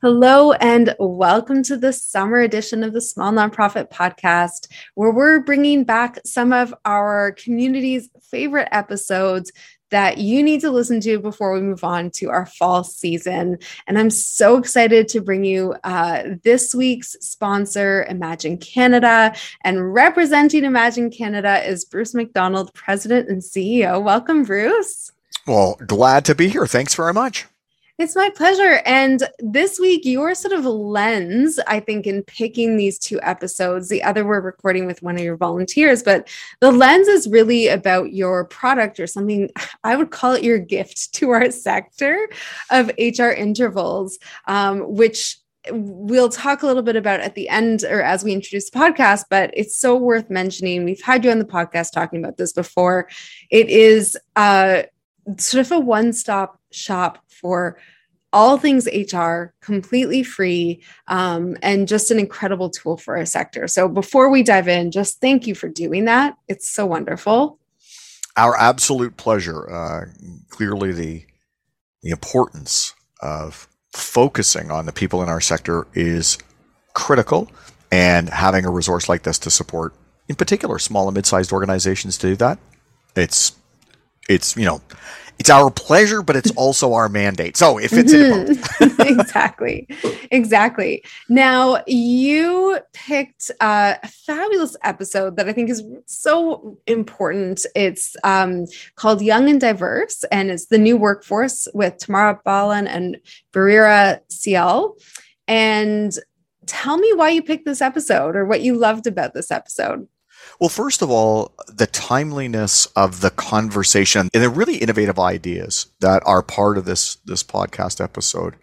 Hello, and welcome to the summer edition of the Small Nonprofit Podcast, where we're bringing back some of our community's favorite episodes that you need to listen to before we move on to our fall season. And I'm so excited to bring you uh, this week's sponsor, Imagine Canada. And representing Imagine Canada is Bruce MacDonald, President and CEO. Welcome, Bruce. Well, glad to be here. Thanks very much. It's my pleasure. And this week, your sort of lens, I think, in picking these two episodes, the other we're recording with one of your volunteers, but the lens is really about your product or something, I would call it your gift to our sector of HR intervals, um, which we'll talk a little bit about at the end or as we introduce the podcast, but it's so worth mentioning. We've had you on the podcast talking about this before. It is uh, sort of a one stop shop for all things HR, completely free, um, and just an incredible tool for our sector. So before we dive in, just thank you for doing that. It's so wonderful. Our absolute pleasure. Uh, clearly, the the importance of focusing on the people in our sector is critical, and having a resource like this to support, in particular, small and mid-sized organizations to do that, it's it's you know it's our pleasure, but it's also our mandate. So if it's mm-hmm. in exactly. Exactly. Now, you picked a fabulous episode that I think is so important. It's um, called Young and Diverse, and it's the new workforce with Tamara Balan and Bareera Sial. And tell me why you picked this episode or what you loved about this episode. Well, first of all, the timeliness of the conversation and the really innovative ideas that are part of this this podcast episode,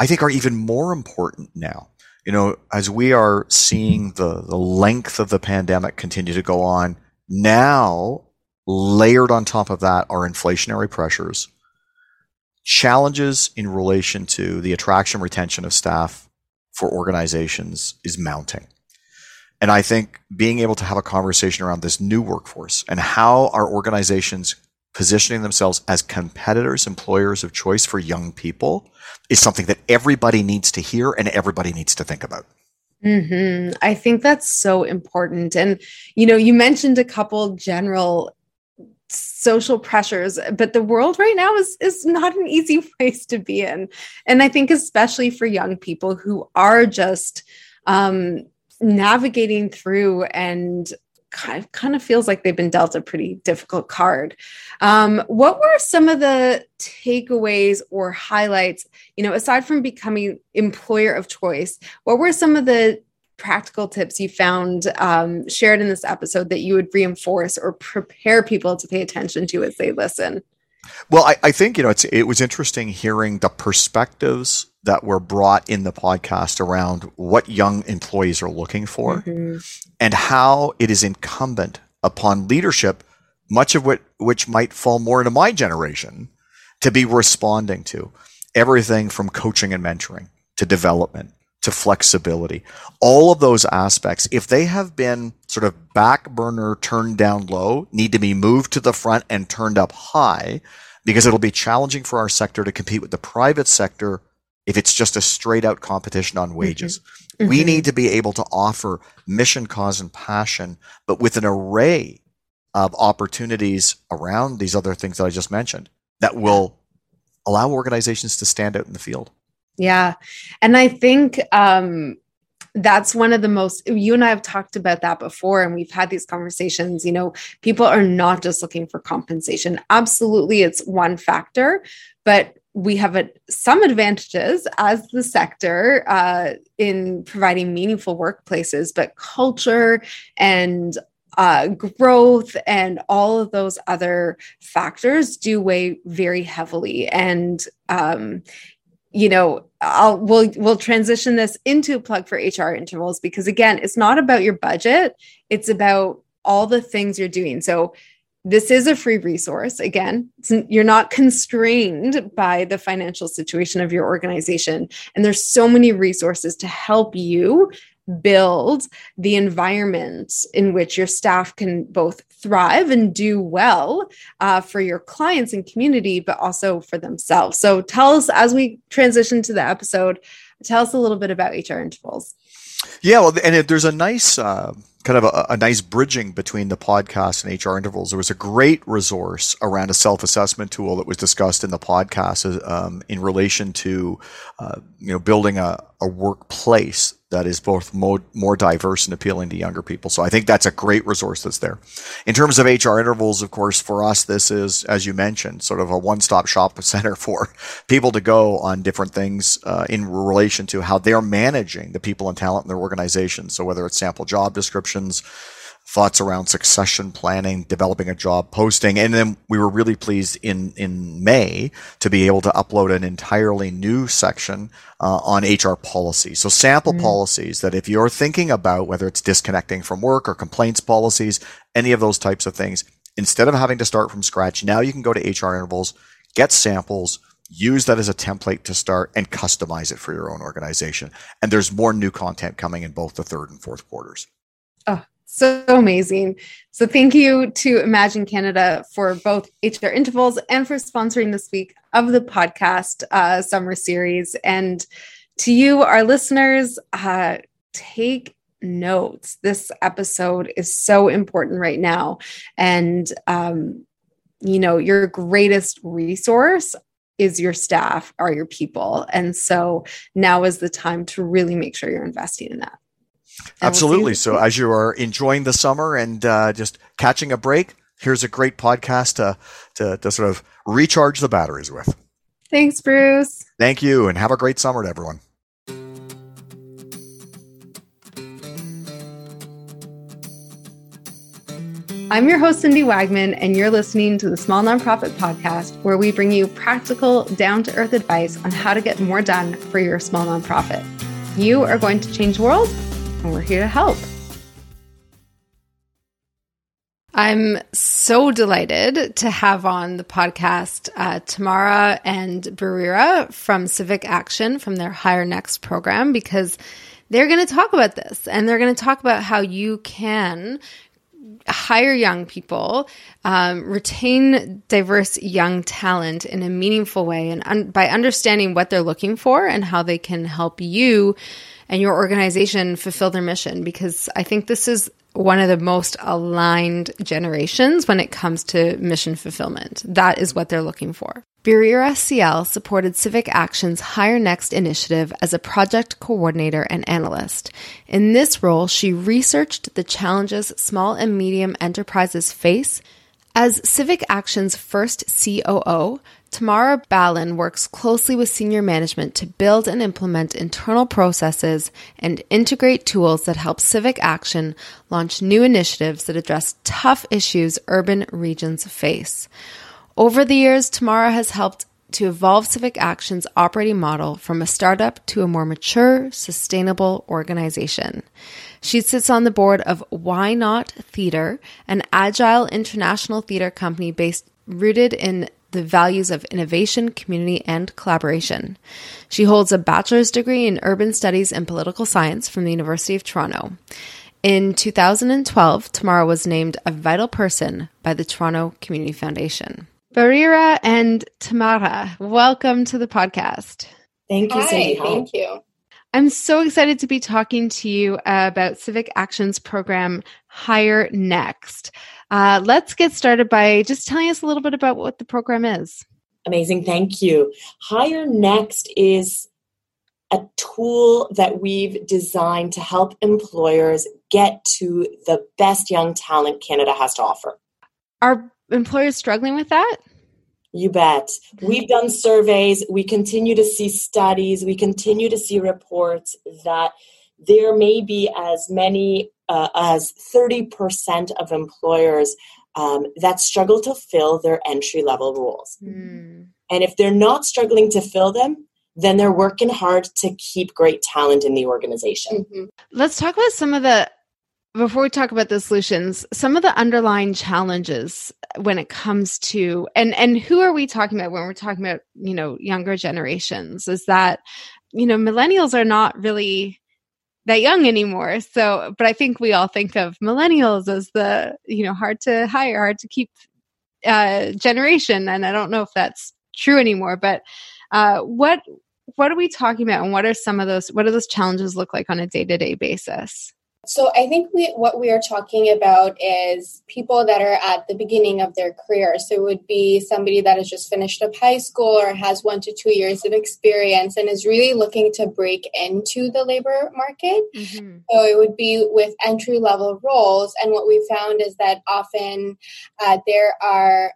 I think are even more important now. You know, as we are seeing the the length of the pandemic continue to go on, now layered on top of that are inflationary pressures, challenges in relation to the attraction retention of staff for organizations is mounting. And I think being able to have a conversation around this new workforce and how our organizations positioning themselves as competitors, employers of choice for young people is something that everybody needs to hear and everybody needs to think about. Mm-hmm. I think that's so important. And, you know, you mentioned a couple general social pressures but the world right now is is not an easy place to be in and i think especially for young people who are just um navigating through and kind of, feels like they've been dealt a pretty difficult card. Um, what were some of the takeaways or highlights, you know, aside from becoming employer of choice, what were some of the practical tips you found um, shared in this episode that you would reinforce or prepare people to pay attention to as they listen? Well, I, I think you know it's it was interesting hearing the perspectives that were brought in the podcast around what young employees are looking for mm-hmm. and how it is incumbent upon leadership, much of what which might fall more into my generation, to be responding to everything from coaching and mentoring to development to flexibility. All of those aspects, if they have been sort of back burner turned down low, need to be moved to the front and turned up high because it'll be challenging for our sector to compete with the private sector if it's just a straight out competition on wages. Mm-hmm. Mm-hmm. We need to be able to offer mission, cause, and passion, but with an array of opportunities around these other things that I just mentioned that will allow organizations to stand out in the field. Yeah. And I think um, that's one of the most, you and I have talked about that before, and we've had these conversations. You know, people are not just looking for compensation. Absolutely, it's one factor, but we have a, some advantages as the sector uh, in providing meaningful workplaces, but culture and uh, growth and all of those other factors do weigh very heavily. And um, you know, I'll we'll we'll transition this into a plug for HR intervals because again, it's not about your budget; it's about all the things you're doing. So this is a free resource. Again, you're not constrained by the financial situation of your organization. And there's so many resources to help you build the environment in which your staff can both thrive and do well uh, for your clients and community, but also for themselves. So tell us as we transition to the episode, tell us a little bit about HR intervals. Yeah, well, and there's a nice uh, kind of a, a, nice bridging between the podcast and HR intervals. There was a great resource around a self-assessment tool that was discussed in the podcast um, in relation to uh, you know building a, a workplace that is both more, more diverse and appealing to younger people. So I think that's a great resource that's there. In terms of HR intervals, of course, for us, this is, as you mentioned, sort of a one-stop shop center for people to go on different things uh, in relation to how they're managing the people and talent in their organization. So whether it's sample job descriptions, thoughts around succession planning, developing a job posting. And then we were really pleased in, in May to be able to upload an entirely new section uh, on HR policy. So sample mm-hmm. policies that if you're thinking about whether it's disconnecting from work or complaints policies, any of those types of things, instead of having to start from scratch, now you can go to HR intervals, get samples, use that as a template to start and customize it for your own organization. And there's more new content coming in both the third and fourth quarters. Oh, so amazing. So thank you to Imagine Canada for both HR intervals and for sponsoring this week of the podcast uh, summer series. And to you, our listeners, uh, take notes. This episode is so important right now. And, um, you know, your greatest resource is your staff, are your people. And so now is the time to really make sure you're investing in that. Absolutely. So, as you are enjoying the summer and uh, just catching a break, here's a great podcast to, to, to sort of recharge the batteries with. Thanks, Bruce. Thank you, and have a great summer to everyone. I'm your host, Cindy Wagman, and you're listening to the Small Nonprofit Podcast, where we bring you practical, down to earth advice on how to get more done for your small nonprofit. You are going to change the world and we're here to help. I'm so delighted to have on the podcast uh, Tamara and Bareera from Civic Action from their Hire Next program because they're going to talk about this and they're going to talk about how you can hire young people, um, retain diverse young talent in a meaningful way, and un- by understanding what they're looking for and how they can help you and your organization fulfill their mission because I think this is one of the most aligned generations when it comes to mission fulfillment. That is what they're looking for. Bareera Sial supported Civic Action's Hire Next initiative as a project coordinator and analyst. In this role, she researched the challenges small and medium enterprises face. As Civic Action's first COO, Tamara Balan works closely with senior management to build and implement internal processes and integrate tools that help Civic Action launch new initiatives that address tough issues urban regions face. Over the years, Tamara has helped to evolve Civic Action's operating model from a startup to a more mature, sustainable organization. She sits on the board of Why Not Theater, an agile international theater company based rooted in the values of innovation, community, and collaboration. She holds a bachelor's degree in urban studies and political science from the University of Toronto. In 2012, Tamara was named a vital person by the Toronto Community Foundation. Bareera and Tamara, welcome to the podcast. Thank you, Hi, Thank you. I'm so excited to be talking to you about Civic Actions program Hire Next. Uh, let's get started by just telling us a little bit about what the program is. Amazing. Thank you. Hire Next is a tool that we've designed to help employers get to the best young talent Canada has to offer. Are employers struggling with that? You bet. We've done surveys. We continue to see studies. We continue to see reports that there may be as many uh, as 30% of employers um, that struggle to fill their entry level roles. Mm. And if they're not struggling to fill them, then they're working hard to keep great talent in the organization. Mm-hmm. Let's talk about some of the before we talk about the solutions some of the underlying challenges when it comes to and and who are we talking about when we're talking about you know younger generations is that you know millennials are not really that young anymore. So, but I think we all think of millennials as the, you know, hard to hire, hard to keep uh, generation. And I don't know if that's true anymore, but uh, what, what are we talking about and what are some of those, what do those challenges look like on a day to day basis? So I think we what we are talking about is people that are at the beginning of their career. So it would be somebody that has just finished up high school or has one to two years of experience and is really looking to break into the labor market. Mm-hmm. So it would be with entry level roles. And what we found is that often uh, there are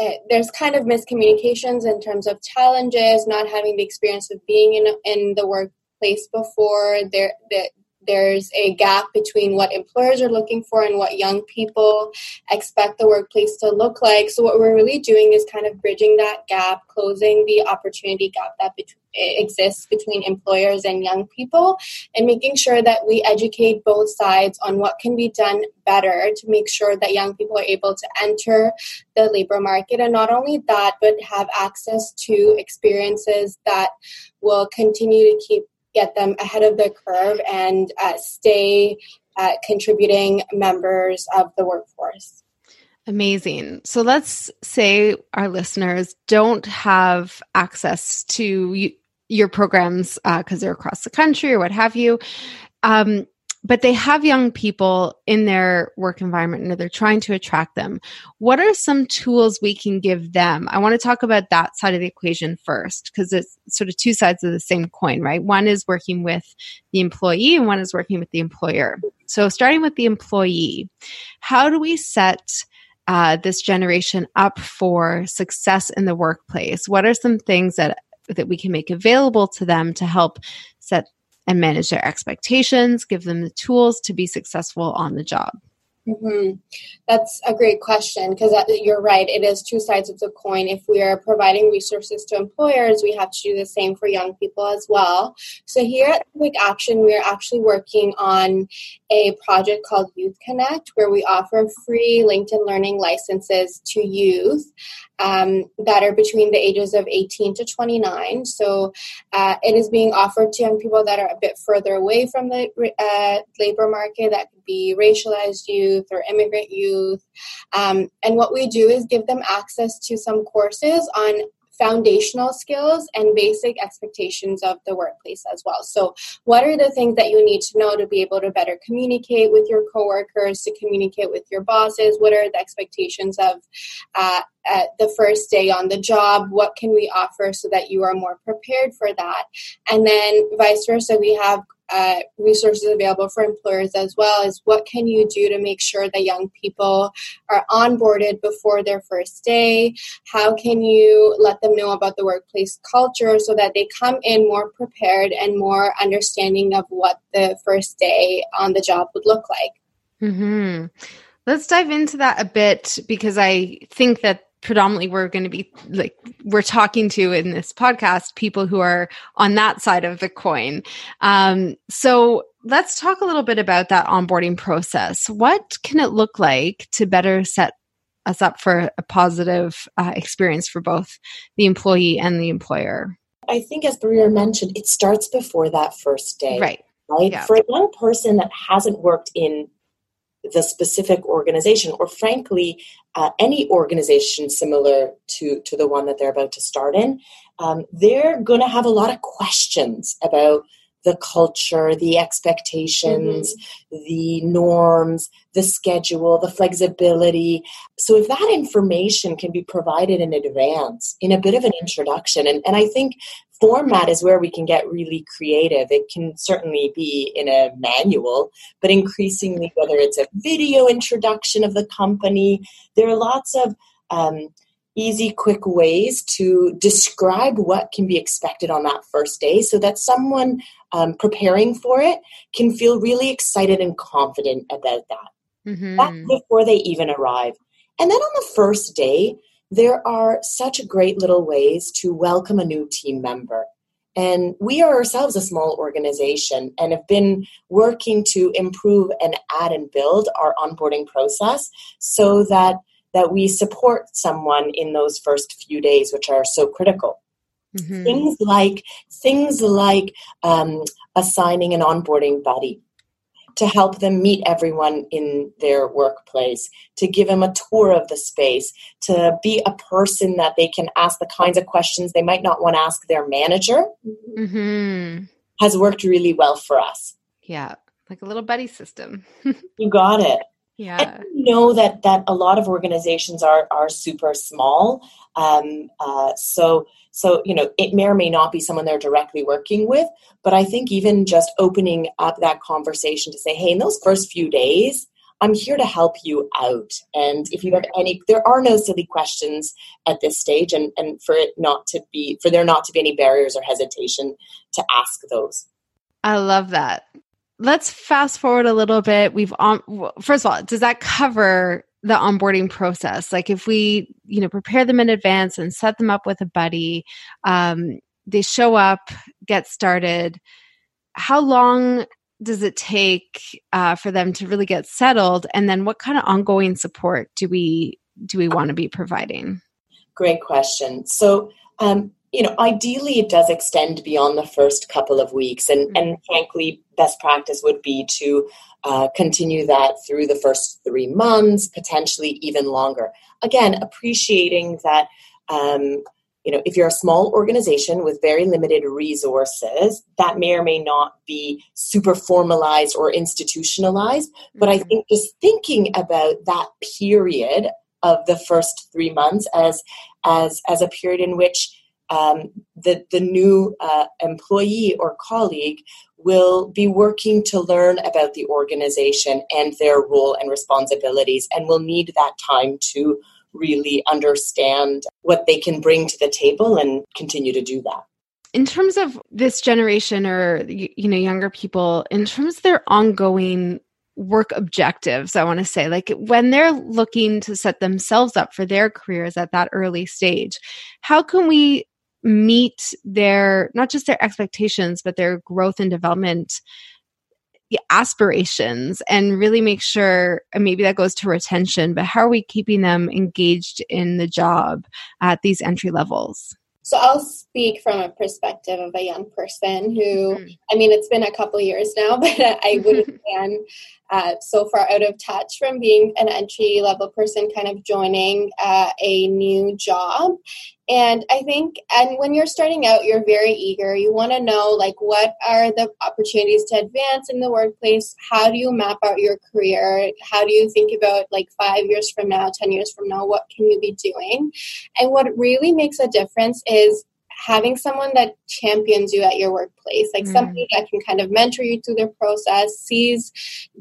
uh, there's kind of miscommunications in terms of challenges, not having the experience of being in in the workplace before. There, that there's a gap between what employers are looking for and what young people expect the workplace to look like. So, what we're really doing is kind of bridging that gap, closing the opportunity gap that be- eh, exists between employers and young people, and making sure that we educate both sides on what can be done better to make sure that young people are able to enter the labor market. And not only that, but have access to experiences that will continue to keep get them ahead of the curve and uh, stay uh, contributing members of the workforce. Amazing. So let's say our listeners don't have access to your programs because uh, they're across the country or what have you. Um, but they have young people in their work environment and they're trying to attract them. What are some tools we can give them? I want to talk about that side of the equation first because it's sort of two sides of the same coin, right? One is working with the employee and one is working with the employer. So, starting with the employee, how do we set uh, this generation up for success in the workplace? What are some things that that we can make available to them to help set and manage their expectations, give them the tools to be successful on the job? Mm-hmm. That's a great question because you're right. It is two sides of the coin. If we are providing resources to employers, we have to do the same for young people as well. So here at Civic Action, we are actually working on a project called Youth Connect, where we offer free LinkedIn Learning licenses to youth um, that are between the ages of 18 to 29. So uh, it is being offered to young people that are a bit further away from the uh, labor market. That could be racialized youth or immigrant youth. Um, and what we do is give them access to some courses on foundational skills and basic expectations of the workplace as well. So, what are the things that you need to know to be able to better communicate with your coworkers, to communicate with your bosses? What are the expectations of uh, the first day on the job? What can we offer so that you are more prepared for that? And then, vice versa, we have uh, resources available for employers as well as what can you do to make sure that young people are onboarded before their first day how can you let them know about the workplace culture so that they come in more prepared and more understanding of what the first day on the job would look like mm-hmm. let's dive into that a bit because i think that predominantly we're going to be like we're talking to in this podcast people who are on that side of the coin. Um, so let's talk a little bit about that onboarding process. What can it look like to better set us up for a positive uh, experience for both the employee and the employer? I think as Bareera mentioned it starts before that first day right. right? Yeah. for a young person that hasn't worked in the specific organization or frankly uh, any organization similar to to the one that they're about to start in um, they're going to have a lot of questions about the culture, the expectations, mm-hmm. the norms, the schedule, the flexibility. So, if that information can be provided in advance in a bit of an introduction, and, and I think format is where we can get really creative. It can certainly be in a manual, but increasingly, whether it's a video introduction of the company, there are lots of um, easy, quick ways to describe what can be expected on that first day so that someone um, preparing for it can feel really excited and confident about that. Mm-hmm. That's before they even arrive. And then on the first day, there are such great little ways to welcome a new team member. And we are ourselves a small organization and have been working to improve and add and build our onboarding process so that that we support someone in those first few days, which are so critical. Mm-hmm. Things like things like um, assigning an onboarding buddy to help them meet everyone in their workplace, to give them a tour of the space, to be a person that they can ask the kinds of questions they might not want to ask their manager, mm-hmm. has worked really well for us. Yeah, like a little buddy system. you got it. Yeah. And know that that a lot of organizations are are super small. Um, uh, so so you know it may or may not be someone they're directly working with, but I think even just opening up that conversation to say, hey, in those first few days, I'm here to help you out. And if you have any, there are no silly questions at this stage, and, and for it not to be, for there not to be any barriers or hesitation to ask those. I love that let's fast forward a little bit. We've on first of all, does that cover the onboarding process? Like if we, you know, prepare them in advance and set them up with a buddy, um, they show up, get started. How long does it take uh, for them to really get settled? And then what kind of ongoing support do we do we want to be providing? Great question. So um, you know, ideally it does extend beyond the first couple of weeks, and mm-hmm. and frankly, best practice would be to uh, continue that through the first three months, potentially even longer. Again, appreciating that. Um, you know, if you're a small organization with very limited resources, that may or may not be super formalized or institutionalized. But I mm-hmm. think just thinking about that period of the first three months as as as a period in which um, the, the new uh, employee or colleague will be working to learn about the organization and their role and responsibilities and will need that time to really understand what they can bring to the table and continue to do that. In terms of this generation or you know younger people in terms of their ongoing work objectives i want to say like when they're looking to set themselves up for their careers at that early stage how can we meet their not just their expectations but their growth and development aspirations and really make sure and maybe that goes to retention but how are we keeping them engaged in the job at these entry levels so I'll speak from a perspective of a young person who, mm-hmm. I mean, it's been a couple years now, but I wouldn't stand uh, so far out of touch from being an entry level person, kind of joining uh, a new job. And I think, and when you're starting out, you're very eager. You want to know, like, what are the opportunities to advance in the workplace? How do you map out your career? How do you think about, like, five years from now, 10 years from now, what can you be doing? And what really makes a difference is having someone that champions you at your workplace, like mm. somebody that can kind of mentor you through the process, sees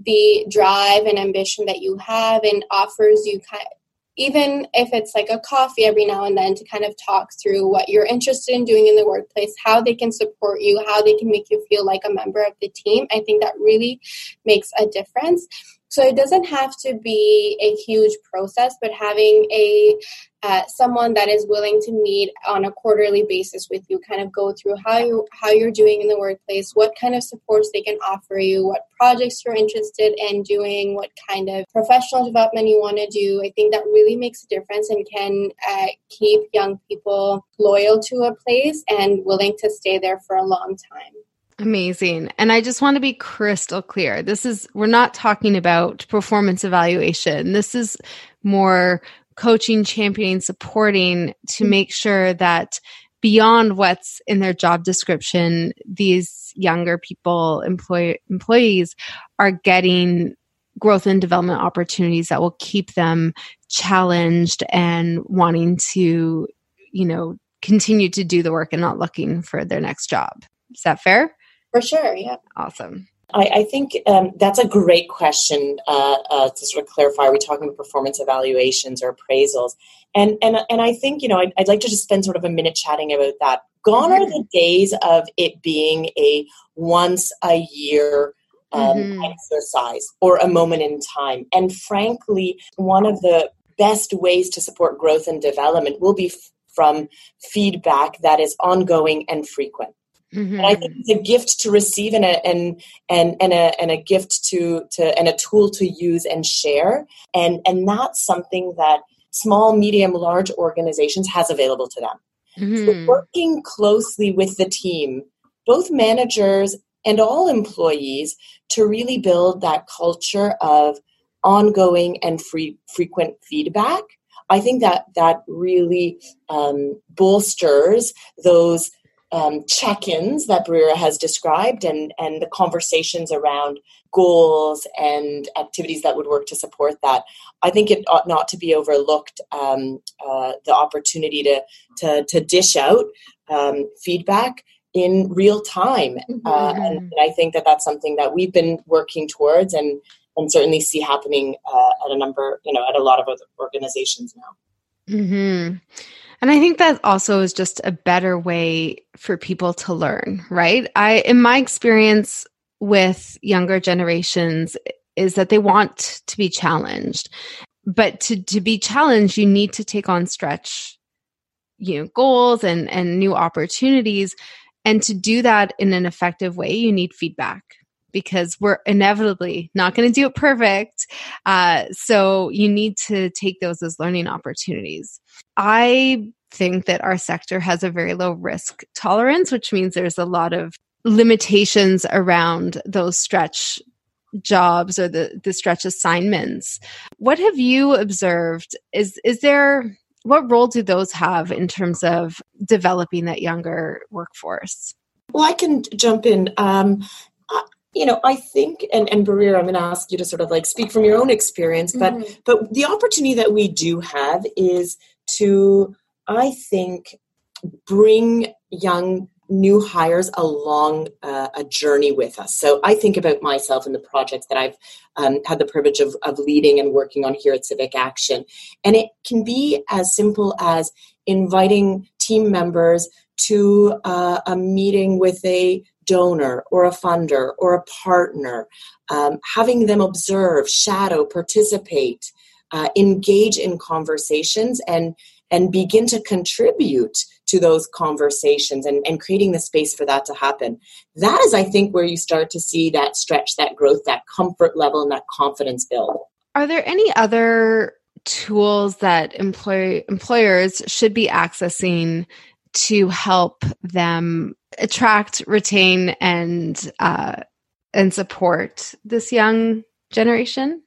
the drive and ambition that you have, and offers you kind of, even if it's like a coffee every now and then to kind of talk through what you're interested in doing in the workplace, how they can support you, how they can make you feel like a member of the team. I think that really makes a difference. So it doesn't have to be a huge process, but having a uh, someone that is willing to meet on a quarterly basis with you, kind of go through how you how you're doing in the workplace, what kind of supports they can offer you, what projects you're interested in doing, what kind of professional development you want to do. I think that really makes a difference and can uh, keep young people loyal to a place and willing to stay there for a long time. Amazing. And I just want to be crystal clear. This is, we're not talking about performance evaluation. This is more coaching, championing, supporting to mm-hmm. make sure that beyond what's in their job description, these younger people, employ- employees are getting growth and development opportunities that will keep them challenged and wanting to, you know, continue to do the work and not looking for their next job. Is that fair? For sure, yeah. Awesome. I, I think um, that's a great question uh, uh, to sort of clarify. Are we talking about performance evaluations or appraisals? And and and I think you know I'd, I'd like to just spend sort of a minute chatting about that. Gone are the days of it being a once a year um, mm-hmm. exercise or a moment in time. And frankly, one of the best ways to support growth and development will be f- from feedback that is ongoing and frequent. Mm-hmm. And I think it's a gift to receive and a and and and a and a gift to to and a tool to use and share. And and that's something that small, medium, large organizations has available to them. Mm-hmm. So working closely with the team, both managers and all employees, to really build that culture of ongoing and free, frequent feedback. I think that that really um, bolsters those um, check-ins that Bareera has described and and the conversations around goals and activities that would work to support that. I think it ought not to be overlooked um, uh, the opportunity to to to dish out um, feedback in real time, mm-hmm. uh, and, and, I think that that's something that we've been working towards and and certainly see happening uh, at a number you know at a lot of other organizations now. Mm-hmm. And I think that also is just a better way for people to learn, right? I, in my experience with younger generations, is that they want to be challenged. But to, to be challenged, you need to take on stretch, you know, goals and, and new opportunities. And to do that in an effective way, you need feedback because we're inevitably not going to do it perfect. Uh, so you need to take those as learning opportunities. I think that our sector has a very low risk tolerance, which means there's a lot of limitations around those stretch jobs or the, the stretch assignments. What have you observed? Is is there what role do those have in terms of developing that younger workforce? Well, I can jump in. Um, you know, I think, and and Bareera, I'm going to ask you to sort of like speak from your own experience, but mm-hmm. but the opportunity that we do have is to, I think, bring young new hires along uh, a journey with us. So I think about myself and the projects that I've um, had the privilege of, of leading and working on here at Civic Action. And it can be as simple as inviting team members to uh, a meeting with a donor or a funder or a partner, um, having them observe, shadow, participate, uh, engage in conversations, and and begin to contribute to those conversations and, and creating the space for that to happen. That is, I think, where you start to see that stretch, that growth, that comfort level, and that confidence build. Are there any other tools that employ- employers should be accessing to help them attract, retain, and uh, and support this young generation?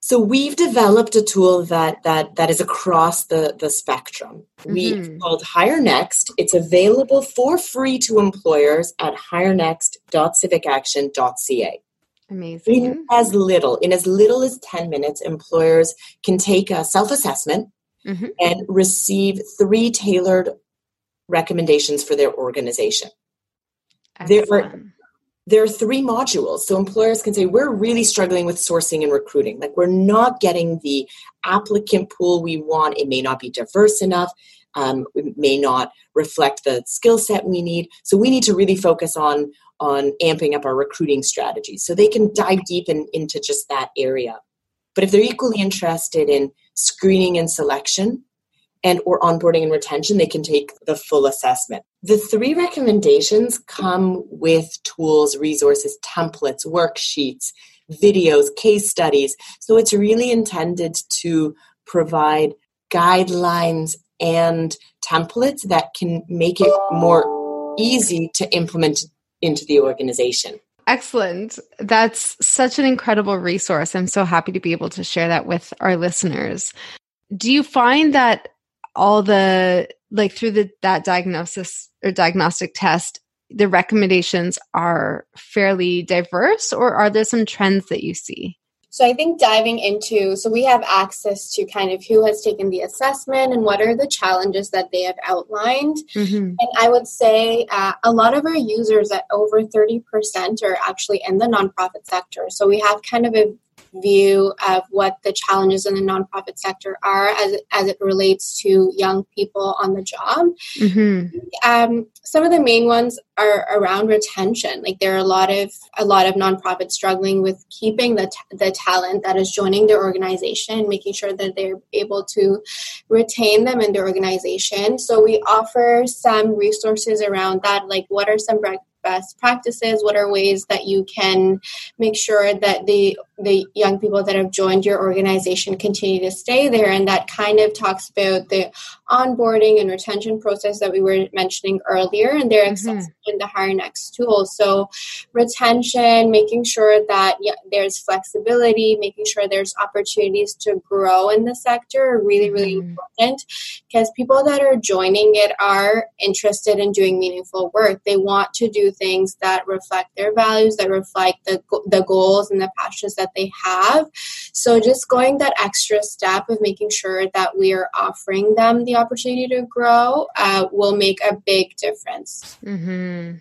So we've developed a tool that that that is across the the spectrum. Mm-hmm. We called Hire Next. It's available for free to employers at hirenext.civicaction.ca. Amazing. In as little, in as little as 10 minutes, employers can take a self-assessment mm-hmm. and receive three tailored recommendations for their organization. Excellent. There are there are three modules. So employers can say, we're really struggling with sourcing and recruiting. Like we're not getting the applicant pool we want. It may not be diverse enough. Um, it may not reflect the skill set we need. So we need to really focus on on amping up our recruiting strategies. So they can dive deep in, into just that area. But if they're equally interested in screening and selection, and or onboarding and retention they can take the full assessment the three recommendations come with tools resources templates worksheets videos case studies so it's really intended to provide guidelines and templates that can make it more easy to implement into the organization Excellent. That's such an incredible resource. I'm so happy to be able to share that with our listeners. Do you find that all the like through the that diagnosis or diagnostic test the recommendations are fairly diverse or are there some trends that you see so I think diving into, so we have access to kind of who has taken the assessment and what are the challenges that they have outlined. Mm-hmm. And I would say uh, a lot of our users at over 30% are actually in the nonprofit sector. So we have kind of a view of what the challenges in the nonprofit sector are as it, as it relates to young people on the job. Mm-hmm. Um, some of the main ones are around retention. Like there are a lot of a lot of nonprofits struggling with keeping the t- the talent that is joining their organization, making sure that they're able to retain them in their organization. So we offer some resources around that, like what are some best practices? What are ways that you can make sure that the the young people that have joined your organization continue to stay there? And that kind of talks about the onboarding and retention process that we were mentioning earlier, and they're accessible mm-hmm. in the Hire Next tool. So, retention, making sure that yeah, there's flexibility, making sure there's opportunities to grow in the sector are really, really mm-hmm. important because people that are joining it are interested in doing meaningful work. They want to do things that reflect their values, that reflect the, the goals and the passions that they have. So, just going that extra step of making sure that we are offering them the opportunity to grow uh, will make a big difference. Mm-hmm.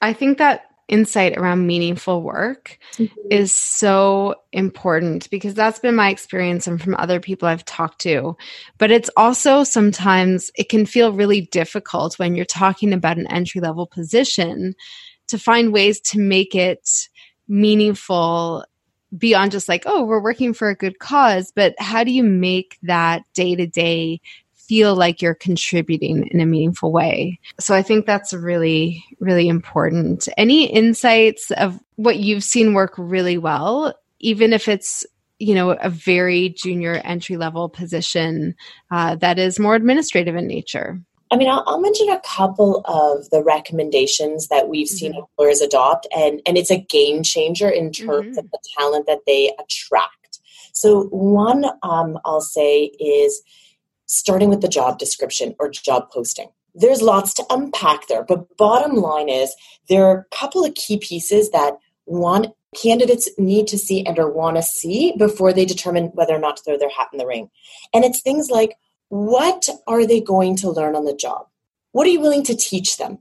I think that insight around meaningful work mm-hmm. is so important because that's been my experience and from other people I've talked to. But it's also sometimes it can feel really difficult when you're talking about an entry level position to find ways to make it meaningful beyond just like, oh, we're working for a good cause, but how do you make that day to day feel like you're contributing in a meaningful way. So I think that's really, really important. Any insights of what you've seen work really well, even if it's you know a very junior entry level position uh, that is more administrative in nature I mean, I'll, I'll, mention a couple of the recommendations that we've seen mm-hmm. employers adopt, and, and it's a game changer in terms mm-hmm. of the talent that they attract. So, one um, I'll say is starting with the job description or job posting. There's lots to unpack there, but bottom line is there are a couple of key pieces that one candidates need to see and or want to see before they determine whether or not to throw their hat in the ring. And it's things like what are they going to learn on the job? What are you willing to teach them?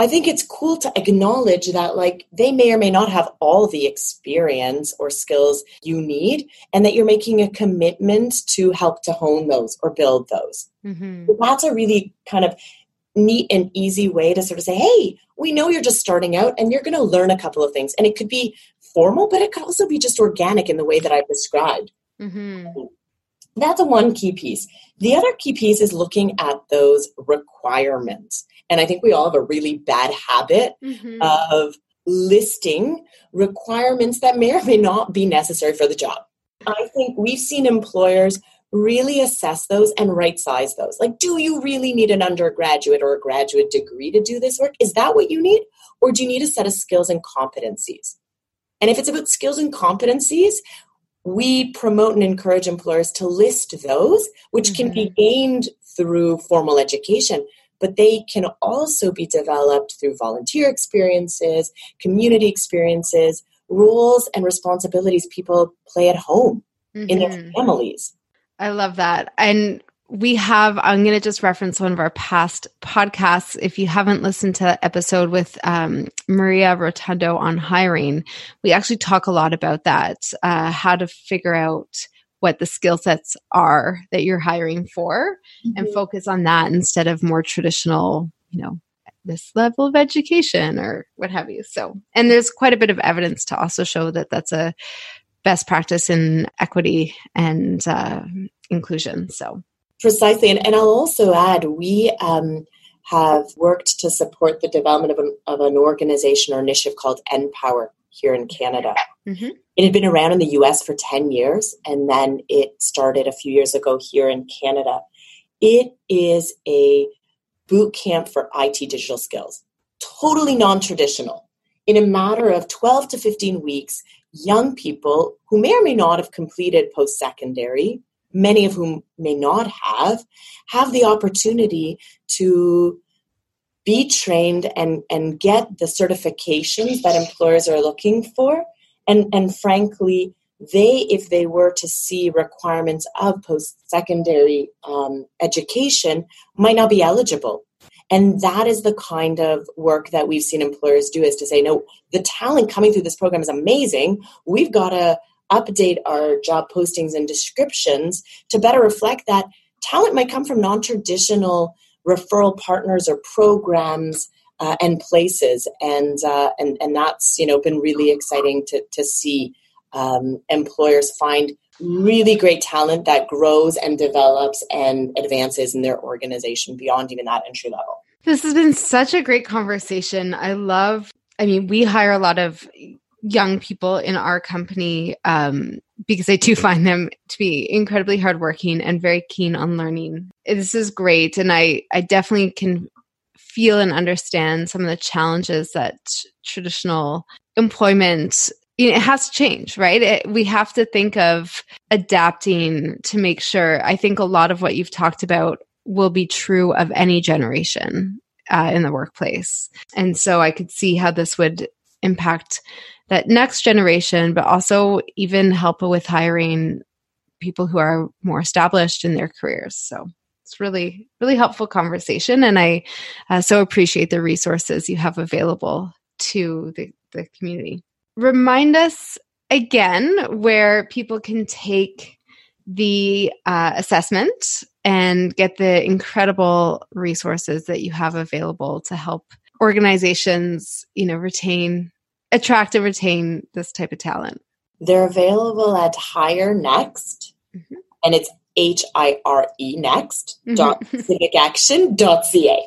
I think it's cool to acknowledge that like they may or may not have all the experience or skills you need and that you're making a commitment to help to hone those or build those. Mm-hmm. That's a really kind of neat and easy way to sort of say, hey, we know you're just starting out and you're going to learn a couple of things. And it could be formal, but it could also be just organic in the way that I've described. Mm-hmm. That's a one key piece. The other key piece is looking at those requirements. And I think we all have a really bad habit mm-hmm. of listing requirements that may or may not be necessary for the job. I think we've seen employers really assess those and right size those. Like, do you really need an undergraduate or a graduate degree to do this work? Is that what you need? Or do you need a set of skills and competencies? And if it's about skills and competencies, we promote and encourage employers to list those, which mm-hmm. can be mm-hmm. gained through formal education but they can also be developed through volunteer experiences, community experiences, roles and responsibilities people play at home mm-hmm. in their mm-hmm. families. I love that. And we have, I'm going to just reference one of our past podcasts. If you haven't listened to that episode with um, Maria Rotundo on hiring, we actually talk a lot about that, uh, how to figure out what the skill sets are that you're hiring for mm-hmm. and focus on that instead of more traditional, you know, this level of education or what have you. So, and there's quite a bit of evidence to also show that that's a best practice in equity and uh, inclusion. So, precisely. And, and I'll also add, we, um, have worked to support the development of an, of an organization or initiative called NPower here in Canada. Mm-hmm. It had been around in the US for 10 years, and then it started a few years ago here in Canada. It is a boot camp for IT digital skills, totally non traditional. In a matter of 12 to 15 weeks, young people who may or may not have completed post secondary, many of whom may not have, have the opportunity to be trained and, and get the certifications that employers are looking for. And, and frankly, they, if they were to see requirements of post secondary um, education, might not be eligible. And that is the kind of work that we've seen employers do is to say, no, the talent coming through this program is amazing. We've got to update our job postings and descriptions to better reflect that talent might come from non traditional referral partners or programs uh, and places, and uh, and and that's you know been really exciting to to see um, employers find really great talent that grows and develops and advances in their organization beyond even that entry level. This has been such a great conversation. I love. I mean, we hire a lot of young people in our company um, because I do find them to be incredibly hardworking and very keen on learning. This is great. And I, I definitely can feel and understand some of the challenges that traditional employment it has to change, right? It, we have to think of adapting to make sure. I think a lot of what you've talked about will be true of any generation uh, in the workplace. And so I could see how this would impact that next generation, but also even help with hiring people who are more established in their careers. So it's really, really helpful conversation. And I uh, so appreciate the resources you have available to the, the community. Remind us again where people can take the uh, assessment and get the incredible resources that you have available to help organizations you know retain attract and retain this type of talent they're available at HireNext mm-hmm. and it's h-i-r-e next mm-hmm. dot civicaction.ca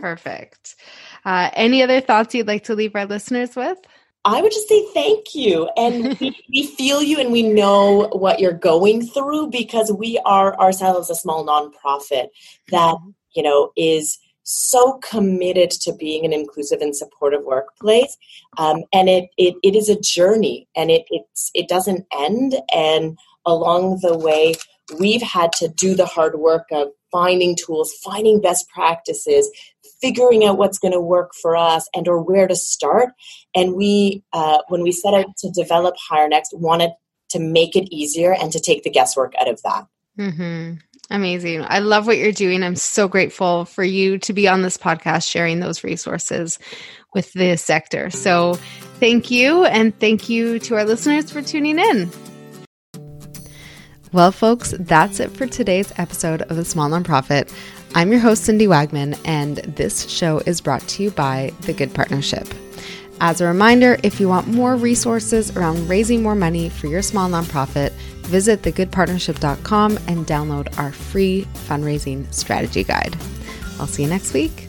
perfect uh, any other thoughts you'd like to leave our listeners with I would just say thank you. And we, we, feel you and we know what you're going through because we are ourselves a small nonprofit that, mm-hmm. you know, is so committed to being an inclusive and supportive workplace. Um, and it, it, it is a journey and it, it's, it doesn't end. And along the way, we've had to do the hard work of finding tools, finding best practices, figuring out what's going to work for us and or where to start. And we uh, when we set out to develop HireNext wanted to make it easier and to take the guesswork out of that. Mm-hmm. amazing. I love what you're doing. I'm so grateful for you to be on this podcast sharing those resources with the sector. So thank you and thank you to our listeners for tuning in well, folks, that's it for today's episode of The Small Nonprofit. I'm your host, Cindy Wagman, and this show is brought to you by The Good Partnership. As a reminder, if you want more resources around raising more money for your small nonprofit, visit thegoodpartnership.com and download our free fundraising strategy guide. I'll see you next week.